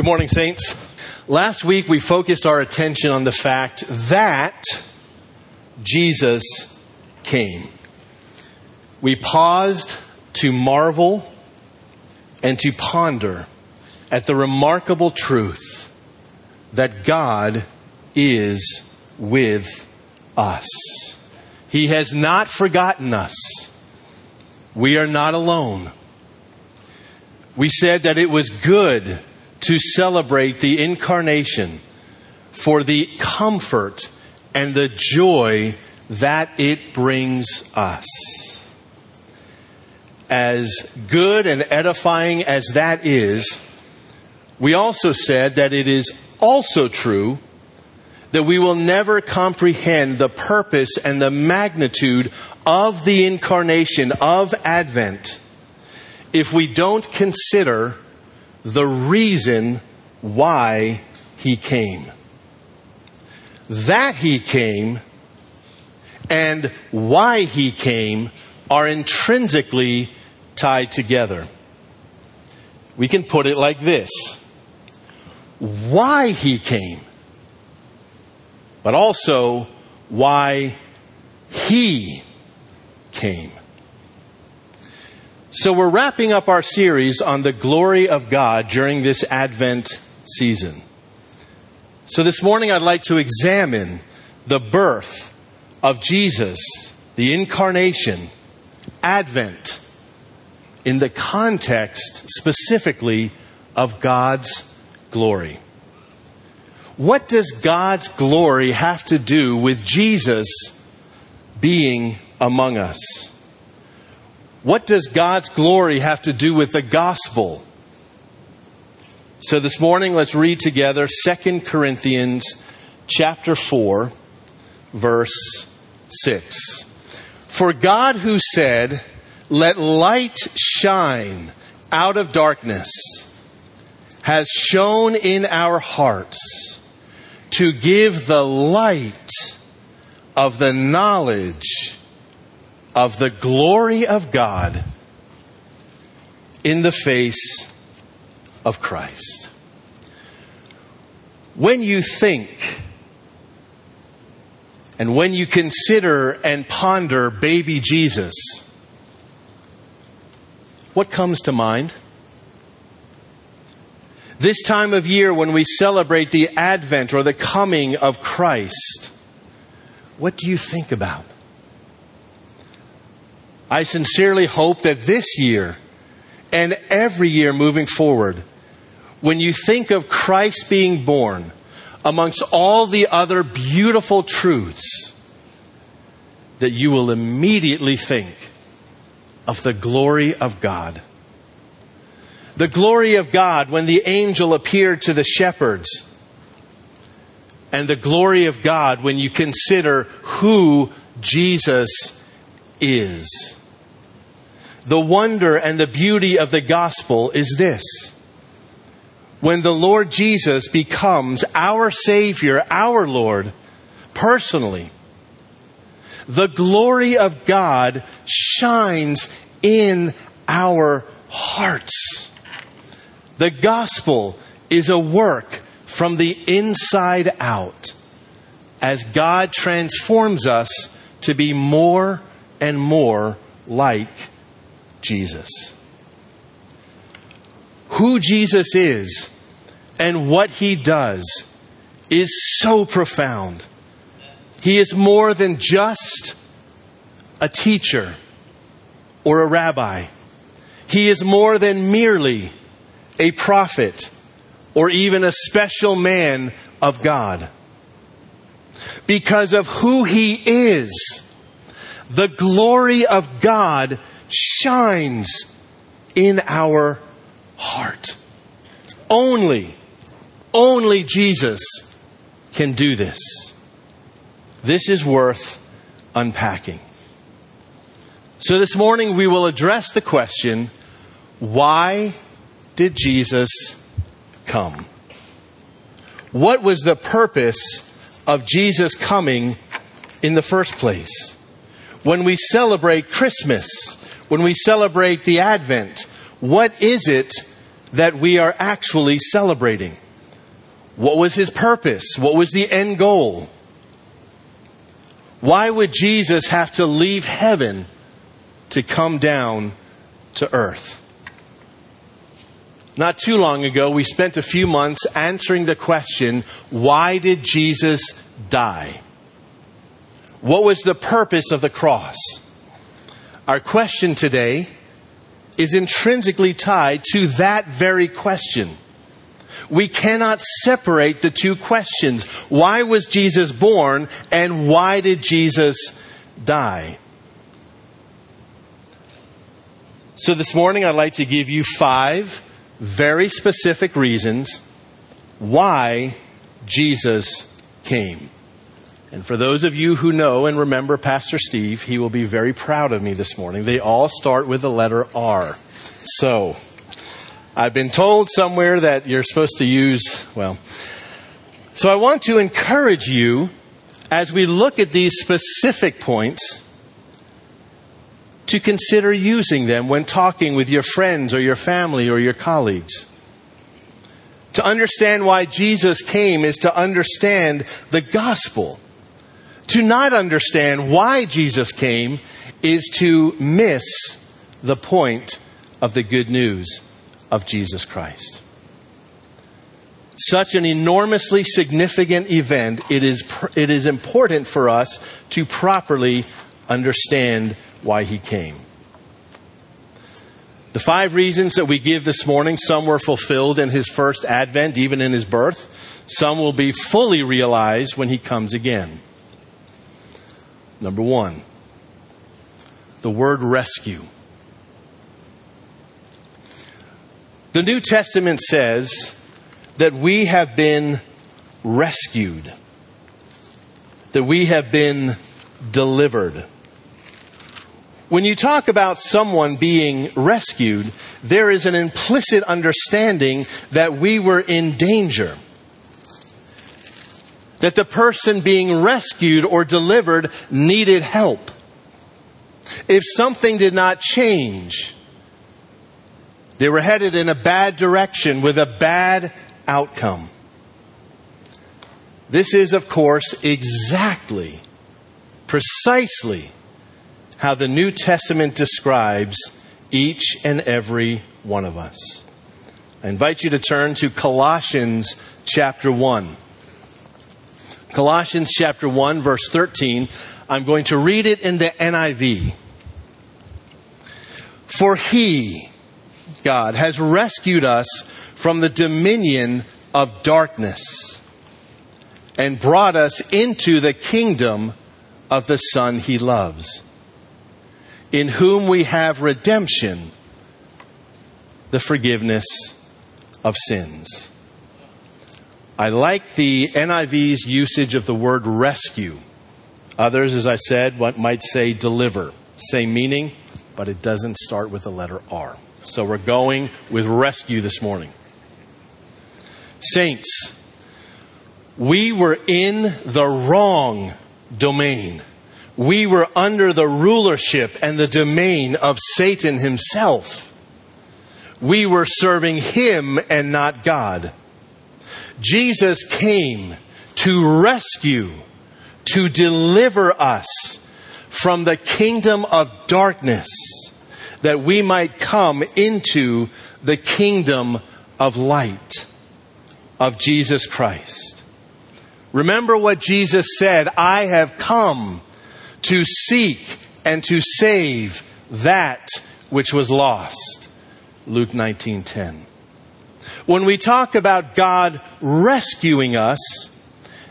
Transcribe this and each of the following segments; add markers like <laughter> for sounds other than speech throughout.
Good morning, Saints. Last week we focused our attention on the fact that Jesus came. We paused to marvel and to ponder at the remarkable truth that God is with us. He has not forgotten us. We are not alone. We said that it was good to celebrate the incarnation for the comfort and the joy that it brings us. As good and edifying as that is, we also said that it is also true that we will never comprehend the purpose and the magnitude of the incarnation of Advent if we don't consider the reason why he came. That he came and why he came are intrinsically tied together. We can put it like this why he came, but also why he came. So, we're wrapping up our series on the glory of God during this Advent season. So, this morning I'd like to examine the birth of Jesus, the incarnation, Advent, in the context specifically of God's glory. What does God's glory have to do with Jesus being among us? What does God's glory have to do with the gospel? So this morning let's read together 2 Corinthians chapter 4 verse 6. For God who said, "Let light shine out of darkness," has shone in our hearts to give the light of the knowledge of the glory of God in the face of Christ. When you think and when you consider and ponder baby Jesus, what comes to mind? This time of year when we celebrate the advent or the coming of Christ, what do you think about? I sincerely hope that this year and every year moving forward, when you think of Christ being born amongst all the other beautiful truths, that you will immediately think of the glory of God. The glory of God when the angel appeared to the shepherds, and the glory of God when you consider who Jesus is. The wonder and the beauty of the gospel is this. When the Lord Jesus becomes our Savior, our Lord, personally, the glory of God shines in our hearts. The gospel is a work from the inside out as God transforms us to be more and more like Jesus. Who Jesus is and what he does is so profound. He is more than just a teacher or a rabbi. He is more than merely a prophet or even a special man of God. Because of who he is, the glory of God shines in our heart. Only, only Jesus can do this. This is worth unpacking. So this morning we will address the question why did Jesus come? What was the purpose of Jesus coming in the first place? When we celebrate Christmas, when we celebrate the Advent, what is it that we are actually celebrating? What was his purpose? What was the end goal? Why would Jesus have to leave heaven to come down to earth? Not too long ago, we spent a few months answering the question why did Jesus die? What was the purpose of the cross? Our question today is intrinsically tied to that very question. We cannot separate the two questions. Why was Jesus born and why did Jesus die? So this morning I'd like to give you five very specific reasons why Jesus came. And for those of you who know and remember Pastor Steve, he will be very proud of me this morning. They all start with the letter R. So, I've been told somewhere that you're supposed to use, well, so I want to encourage you as we look at these specific points to consider using them when talking with your friends or your family or your colleagues. To understand why Jesus came is to understand the gospel. To not understand why Jesus came is to miss the point of the good news of Jesus Christ. Such an enormously significant event, it is, it is important for us to properly understand why he came. The five reasons that we give this morning, some were fulfilled in his first advent, even in his birth. Some will be fully realized when he comes again. Number one, the word rescue. The New Testament says that we have been rescued, that we have been delivered. When you talk about someone being rescued, there is an implicit understanding that we were in danger. That the person being rescued or delivered needed help. If something did not change, they were headed in a bad direction with a bad outcome. This is, of course, exactly, precisely how the New Testament describes each and every one of us. I invite you to turn to Colossians chapter 1. Colossians chapter 1, verse 13. I'm going to read it in the NIV. For he, God, has rescued us from the dominion of darkness and brought us into the kingdom of the Son he loves in whom we have redemption, the forgiveness of sins. I like the NIV's usage of the word rescue. Others, as I said, might say deliver. Same meaning, but it doesn't start with the letter R. So we're going with rescue this morning. Saints, we were in the wrong domain we were under the rulership and the domain of Satan himself. We were serving him and not God. Jesus came to rescue, to deliver us from the kingdom of darkness, that we might come into the kingdom of light of Jesus Christ. Remember what Jesus said I have come to seek and to save that which was lost. Luke 19:10. When we talk about God rescuing us,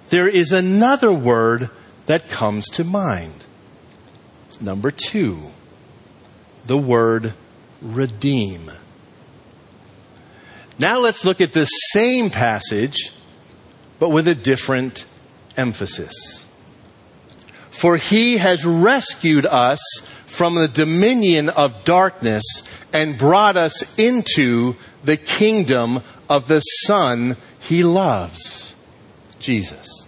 there is another word that comes to mind. Number 2, the word redeem. Now let's look at the same passage but with a different emphasis. For he has rescued us from the dominion of darkness and brought us into the kingdom of the Son he loves, Jesus,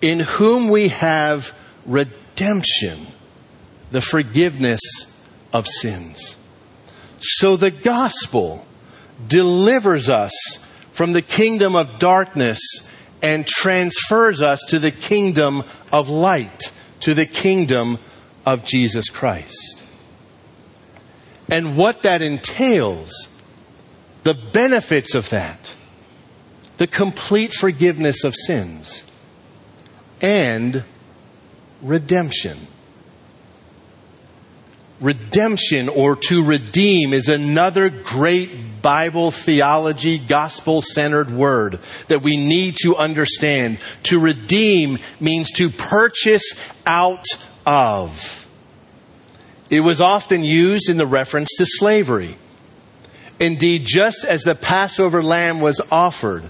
in whom we have redemption, the forgiveness of sins. So the gospel, delivers us from the kingdom of darkness and transfers us to the kingdom of light, to the kingdom of Jesus Christ. And what that entails, the benefits of that, the complete forgiveness of sins, and redemption. Redemption or to redeem is another great Bible theology, gospel centered word that we need to understand. To redeem means to purchase out of. It was often used in the reference to slavery. Indeed, just as the Passover lamb was offered,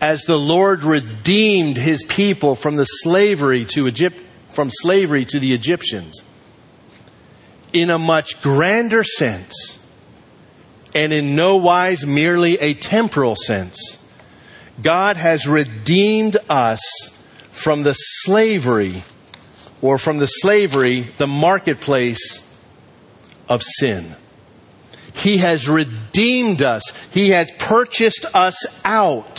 as the Lord redeemed his people from the slavery to Egypt, from slavery to the Egyptians, in a much grander sense, and in no wise merely a temporal sense, God has redeemed us from the slavery, or from the slavery, the marketplace of sin. He has redeemed us. He has purchased us out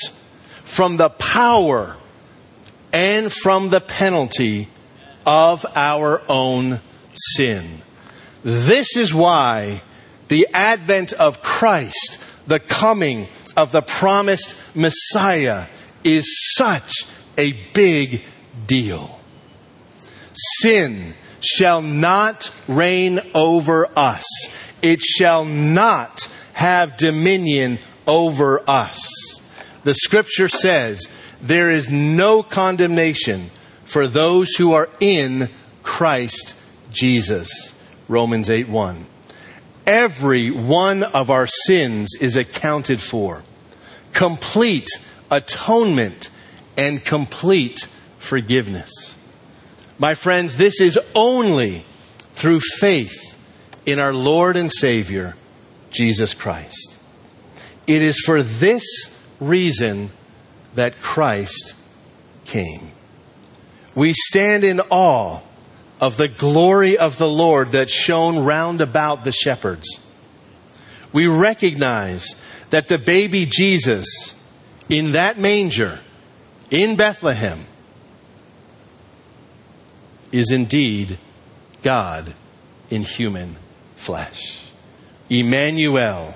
from the power and from the penalty of our own sin. This is why the advent of Christ, the coming of the promised Messiah, is such a big deal. Sin shall not reign over us. It shall not have dominion over us. The scripture says there is no condemnation for those who are in Christ Jesus. Romans 8 1. Every one of our sins is accounted for. Complete atonement and complete forgiveness. My friends, this is only through faith in our Lord and Savior, Jesus Christ. It is for this reason that Christ came. We stand in awe of the glory of the Lord that shone round about the shepherds. We recognize that the baby Jesus in that manger in Bethlehem is indeed God in human flesh. Emmanuel,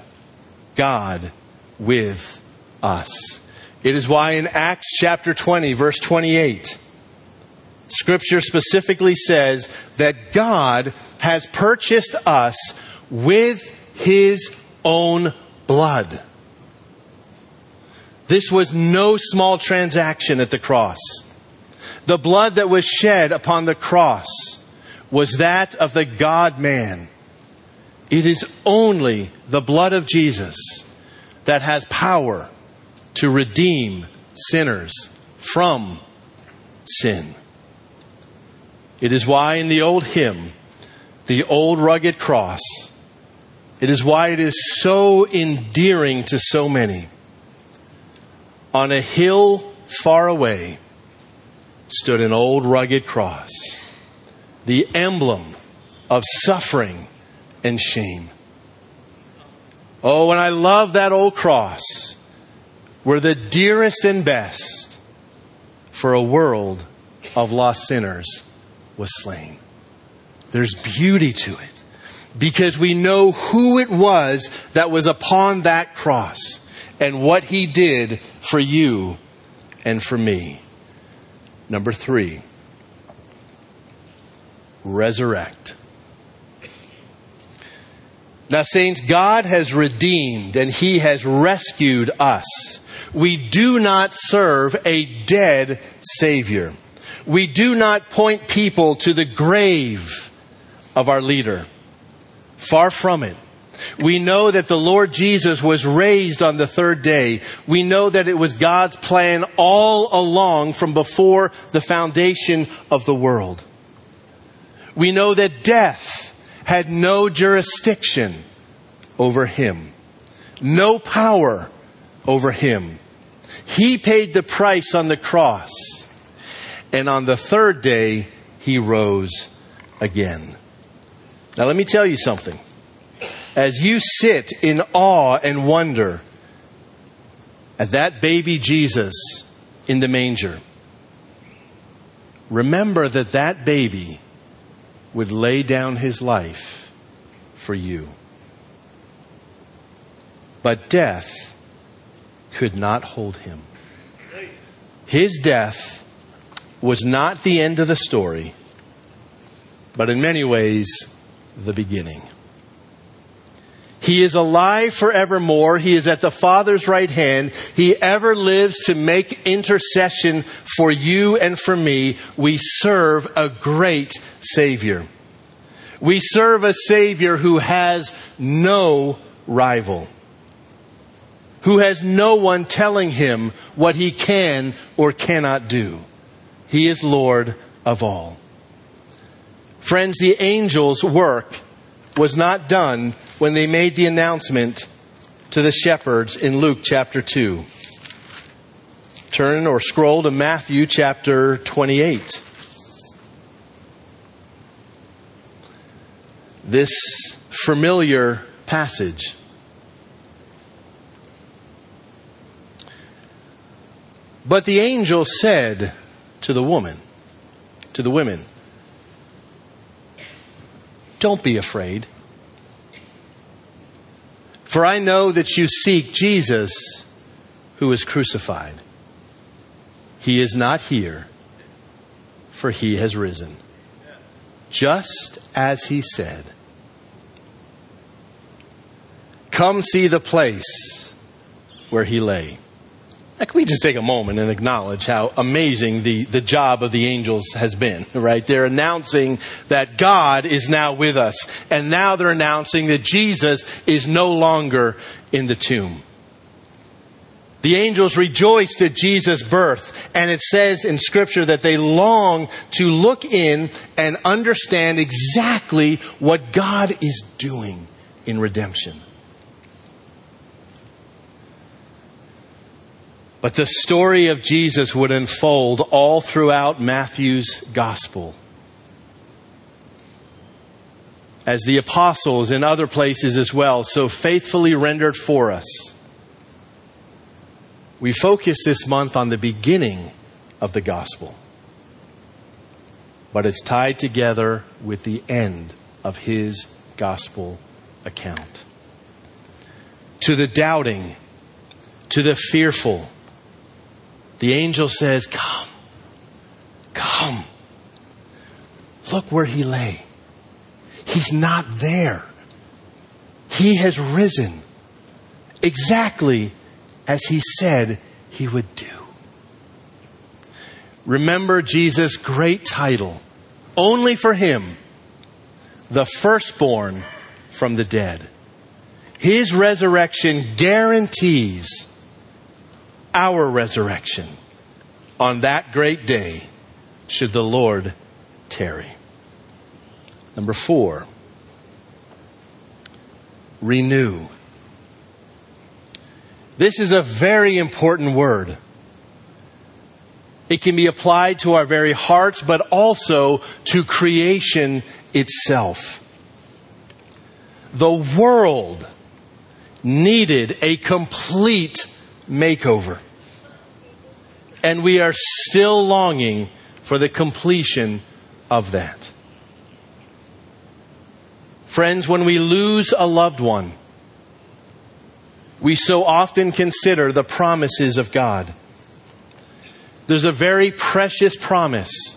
God with us. It is why in Acts chapter 20, verse 28, Scripture specifically says that God has purchased us with His own blood. This was no small transaction at the cross. The blood that was shed upon the cross was that of the God man. It is only the blood of Jesus that has power to redeem sinners from sin. It is why in the old hymn, the old rugged cross, it is why it is so endearing to so many. On a hill far away stood an old rugged cross, the emblem of suffering and shame. Oh, and I love that old cross where the dearest and best for a world of lost sinners was slain. There's beauty to it because we know who it was that was upon that cross and what he did for you and for me. Number three, resurrect. Now, saints, God has redeemed and he has rescued us. We do not serve a dead Savior we do not point people to the grave of our leader. Far from it. We know that the Lord Jesus was raised on the third day. We know that it was God's plan all along from before the foundation of the world. We know that death had no jurisdiction over him, no power over him. He paid the price on the cross and on the third day, he rose again. Now, let me tell you something. as you sit in awe and wonder at that baby Jesus in the manger, remember that that baby would lay down his life for you. But death could not hold him. His death was not the end of the story, but in many ways, the beginning. He is alive forevermore. He is at the Father's right hand. He ever lives to make intercession for you and for me. We serve a great Savior. We serve a Savior who has no rival, who has no one telling him what he can or cannot do. He is Lord of all. Friends, the angels' work was not done when they made the announcement to the shepherds in Luke chapter 2. Turn or scroll to Matthew chapter 28. This familiar passage. But the angel said to the woman, to the women, Don't be afraid. For I know that you seek Jesus who is crucified. He is not here, for he has risen. Just as he said. Come see the place where he lay. Now, can we just take a moment and acknowledge how amazing the, the job of the angels has been, <laughs> right? They're announcing that God is now with us, and now they're announcing that Jesus is no longer in the tomb. The angels rejoiced at Jesus' birth, and it says in Scripture that they long to look in and understand exactly what God is doing in redemption. But the story of Jesus would unfold all throughout Matthew's gospel. As the apostles in other places as well so faithfully rendered for us. We focus this month on the beginning of the gospel, but it's tied together with the end of his gospel account. To the doubting, to the fearful, the angel says, Come, come. Look where he lay. He's not there. He has risen exactly as he said he would do. Remember Jesus' great title, only for him, the firstborn from the dead. His resurrection guarantees our resurrection on that great day, should the Lord tarry. Number four, renew. This is a very important word. It can be applied to our very hearts, but also to creation itself. The world needed a complete makeover. And we are still longing for the completion of that. Friends, when we lose a loved one, we so often consider the promises of God. There's a very precious promise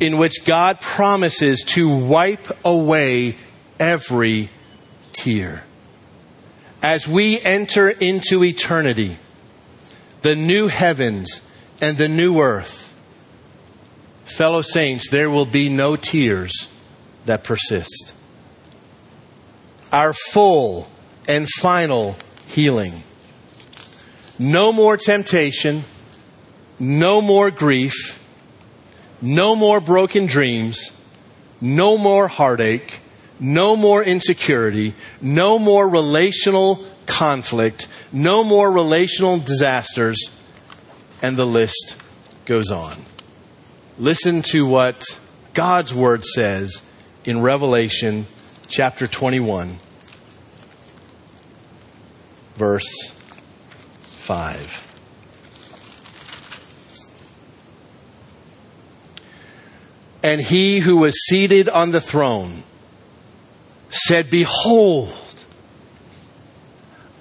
in which God promises to wipe away every tear as we enter into eternity, the new heavens and the new earth, fellow saints, there will be no tears that persist. Our full and final healing. No more temptation, no more grief, no more broken dreams, no more heartache, no more insecurity, no more relational conflict, no more relational disasters, and the list goes on. Listen to what God's Word says in Revelation chapter 21, verse 5. And he who was seated on the throne said, Behold,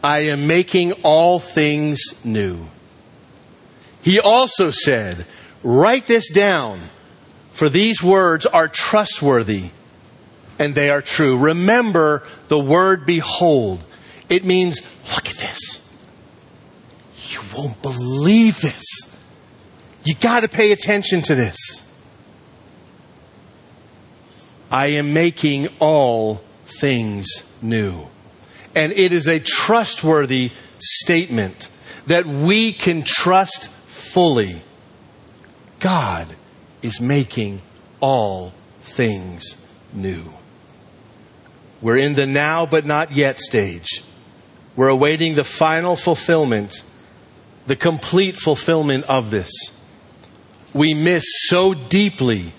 I am making all things new. He also said, Write this down, for these words are trustworthy and they are true. Remember the word behold. It means, look at this. You won't believe this. You got to pay attention to this. I am making all things new. And it is a trustworthy statement that we can trust fully. God is making all things new. We're in the now but not yet stage. We're awaiting the final fulfillment, the complete fulfillment of this. We miss so deeply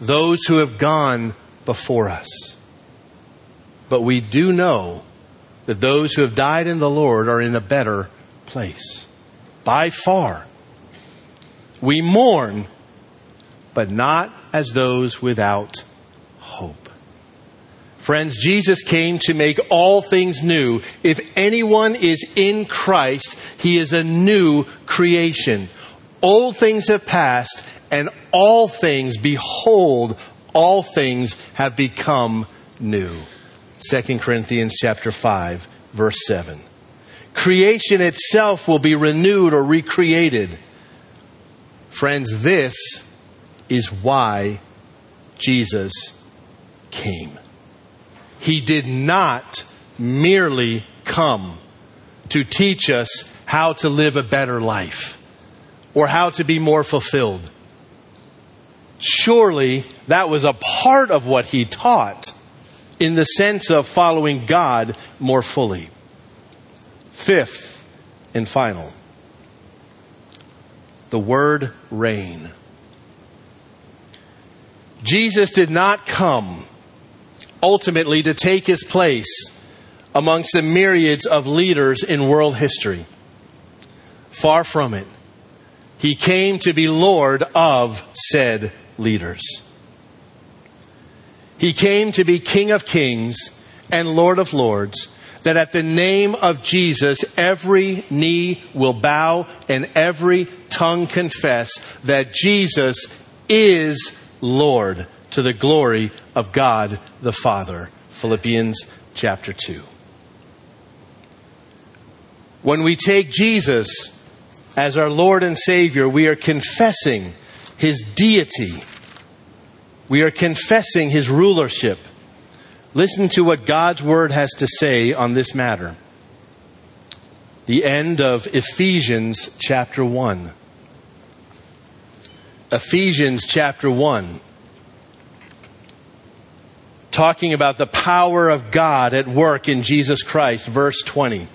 those who have gone before us. But we do know that those who have died in the Lord are in a better place. By far. We mourn, but not as those without hope. Friends, Jesus came to make all things new. If anyone is in Christ, he is a new creation. Old things have passed, and all things, behold, all things have become new. 2 Corinthians chapter 5 verse 7. Creation itself will be renewed or recreated. Friends, this is why Jesus came. He did not merely come to teach us how to live a better life or how to be more fulfilled. Surely that was a part of what he taught in the sense of following God more fully. Fifth and final, the word reign. Jesus did not come ultimately to take his place amongst the myriads of leaders in world history. Far from it. He came to be Lord of said leaders. He came to be King of kings and Lord of lords, that at the name of Jesus, every knee will bow and every tongue confess that Jesus is Lord to the glory of God the Father. Philippians chapter 2. When we take Jesus as our Lord and Savior, we are confessing his deity. We are confessing his rulership. Listen to what God's word has to say on this matter. The end of Ephesians chapter 1. Ephesians chapter 1. Talking about the power of God at work in Jesus Christ, verse 20.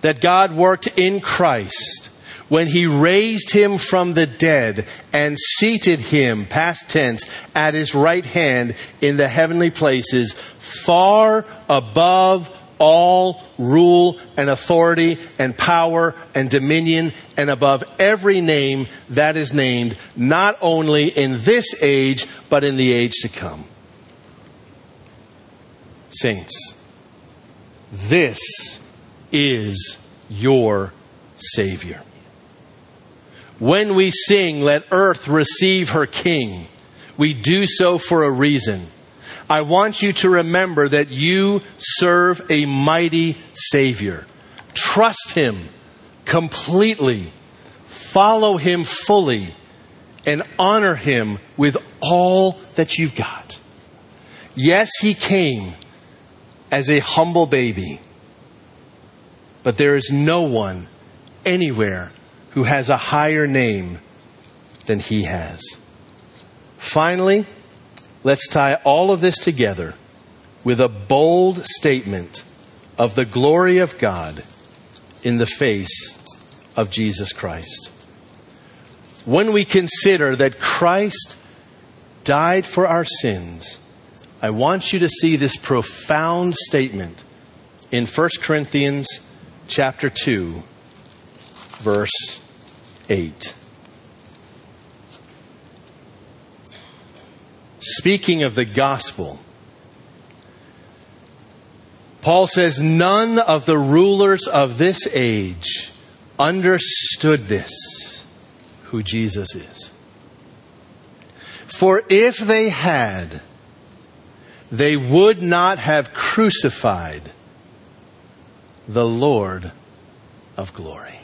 That God worked in Christ when he raised him from the dead and seated him, past tense, at his right hand in the heavenly places, far above all rule and authority and power and dominion and above every name that is named, not only in this age, but in the age to come. Saints, this is your Savior. When we sing, Let earth receive her King, we do so for a reason. I want you to remember that you serve a mighty Savior. Trust Him completely, follow Him fully, and honor Him with all that you've got. Yes, He came as a humble baby, but there is no one anywhere who has a higher name than he has. Finally, let's tie all of this together with a bold statement of the glory of God in the face of Jesus Christ. When we consider that Christ died for our sins I want you to see this profound statement in 1 Corinthians chapter 2 verse 8. Speaking of the gospel, Paul says, None of the rulers of this age understood this, who Jesus is. For if they had, they would not have crucified the Lord of glory.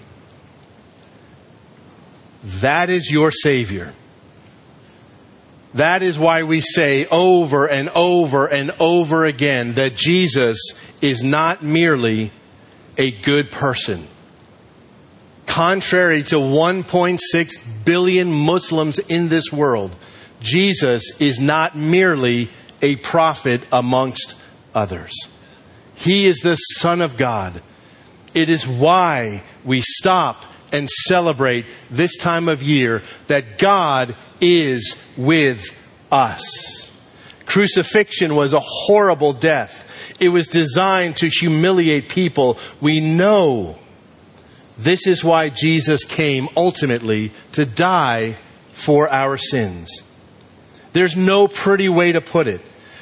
That is your Savior. That is why we say over and over and over again that Jesus is not merely a good person. Contrary to 1.6 billion Muslims in this world, Jesus is not merely a prophet amongst others. He is the Son of God. It is why we stop and celebrate this time of year that God is with us. Crucifixion was a horrible death. It was designed to humiliate people. We know this is why Jesus came ultimately to die for our sins. There's no pretty way to put it.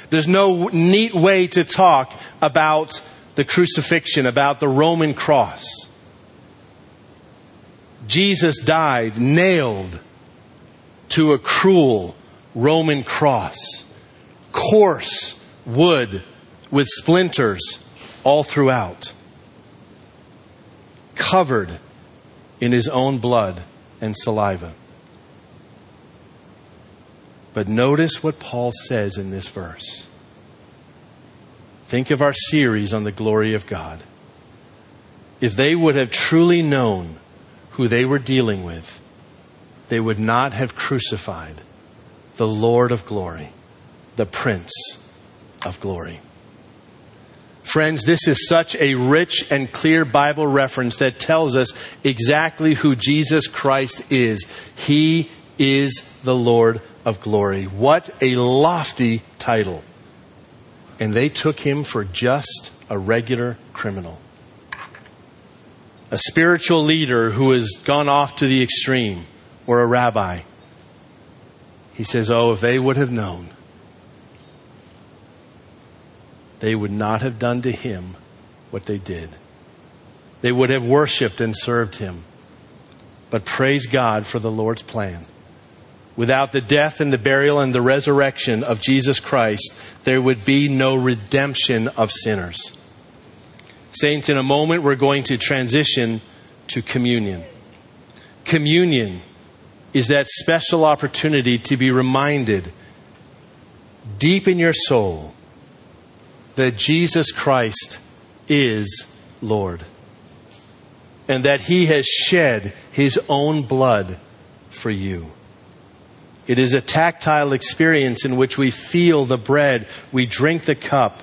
There's no neat way to talk about the crucifixion, about the Roman cross. Jesus died nailed to a cruel Roman cross, coarse wood with splinters all throughout, covered in his own blood and saliva. But notice what Paul says in this verse. Think of our series on the glory of God. If they would have truly known who they were dealing with, they would not have crucified the Lord of glory, the Prince of glory. Friends, this is such a rich and clear Bible reference that tells us exactly who Jesus Christ is. He is the Lord of glory. What a lofty title. And they took him for just a regular criminal a spiritual leader who has gone off to the extreme, or a rabbi. He says, Oh, if they would have known, they would not have done to him what they did. They would have worshiped and served him. But praise God for the Lord's plan. Without the death and the burial and the resurrection of Jesus Christ, there would be no redemption of sinners. Saints, in a moment we're going to transition to communion. Communion is that special opportunity to be reminded deep in your soul that Jesus Christ is Lord and that He has shed His own blood for you. It is a tactile experience in which we feel the bread, we drink the cup,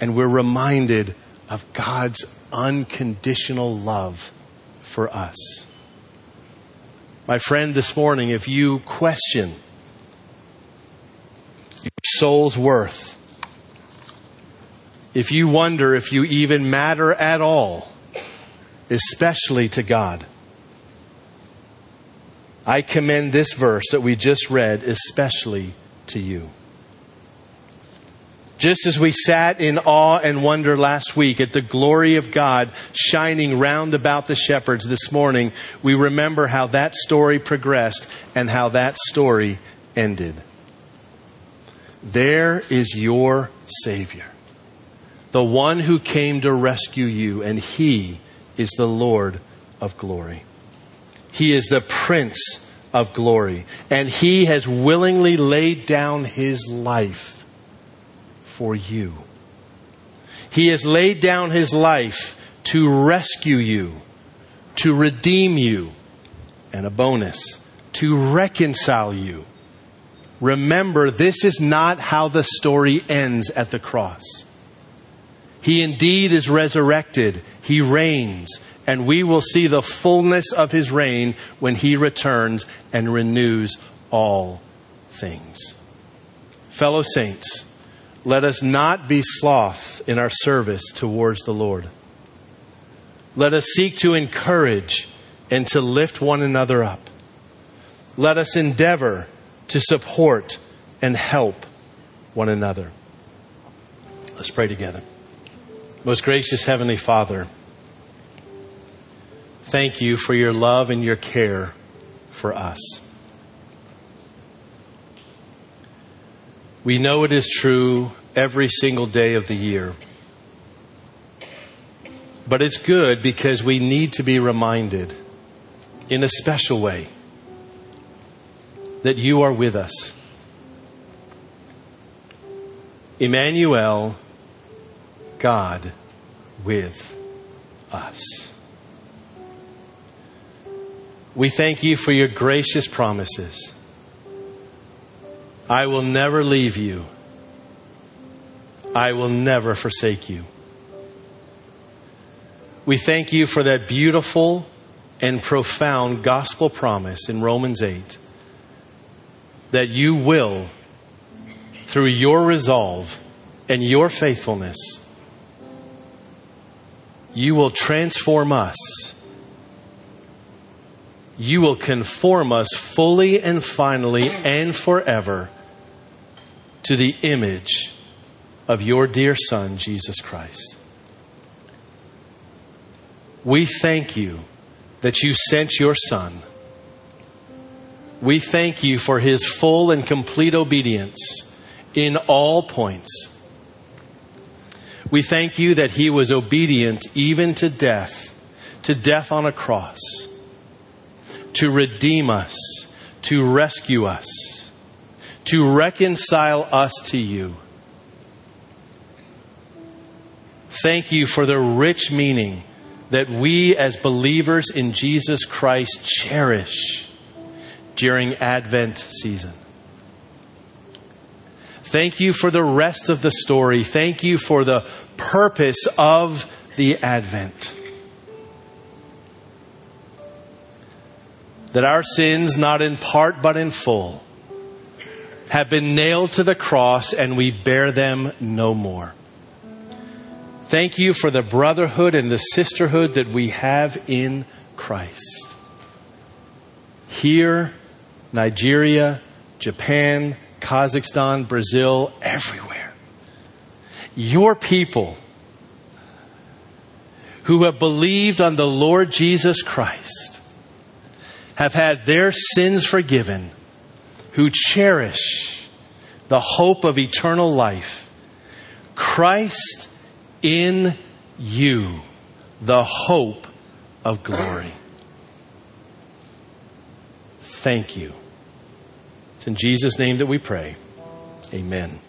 and we're reminded of God's unconditional love for us. My friend, this morning, if you question your soul's worth, if you wonder if you even matter at all, especially to God, I commend this verse that we just read especially to you. Just as we sat in awe and wonder last week at the glory of God shining round about the shepherds this morning, we remember how that story progressed and how that story ended. There is your Savior, the one who came to rescue you, and He is the Lord of glory. He is the Prince of glory, and He has willingly laid down His life for you. He has laid down his life to rescue you, to redeem you, and a bonus, to reconcile you. Remember, this is not how the story ends at the cross. He indeed is resurrected, he reigns, and we will see the fullness of his reign when he returns and renews all things. Fellow saints, let us not be sloth in our service towards the Lord. Let us seek to encourage and to lift one another up. Let us endeavor to support and help one another. Let's pray together. Most gracious Heavenly Father, thank you for your love and your care for us. We know it is true every single day of the year. But it's good because we need to be reminded in a special way that you are with us. Emmanuel, God with us. We thank you for your gracious promises. I will never leave you. I will never forsake you. We thank you for that beautiful and profound gospel promise in Romans 8 that you will, through your resolve and your faithfulness, you will transform us. You will conform us fully and finally and forever to the image of your dear Son, Jesus Christ. We thank you that you sent your Son. We thank you for his full and complete obedience in all points. We thank you that he was obedient even to death, to death on a cross, to redeem us, to rescue us, to reconcile us to you. Thank you for the rich meaning that we as believers in Jesus Christ cherish during Advent season. Thank you for the rest of the story. Thank you for the purpose of the Advent. That our sins, not in part but in full, have been nailed to the cross and we bear them no more. Thank you for the brotherhood and the sisterhood that we have in Christ. Here, Nigeria, Japan, Kazakhstan, Brazil, everywhere. Your people who have believed on the Lord Jesus Christ have had their sins forgiven, who cherish the hope of eternal life. Christ in you the hope of glory. Thank you. It's in Jesus' name that we pray. Amen.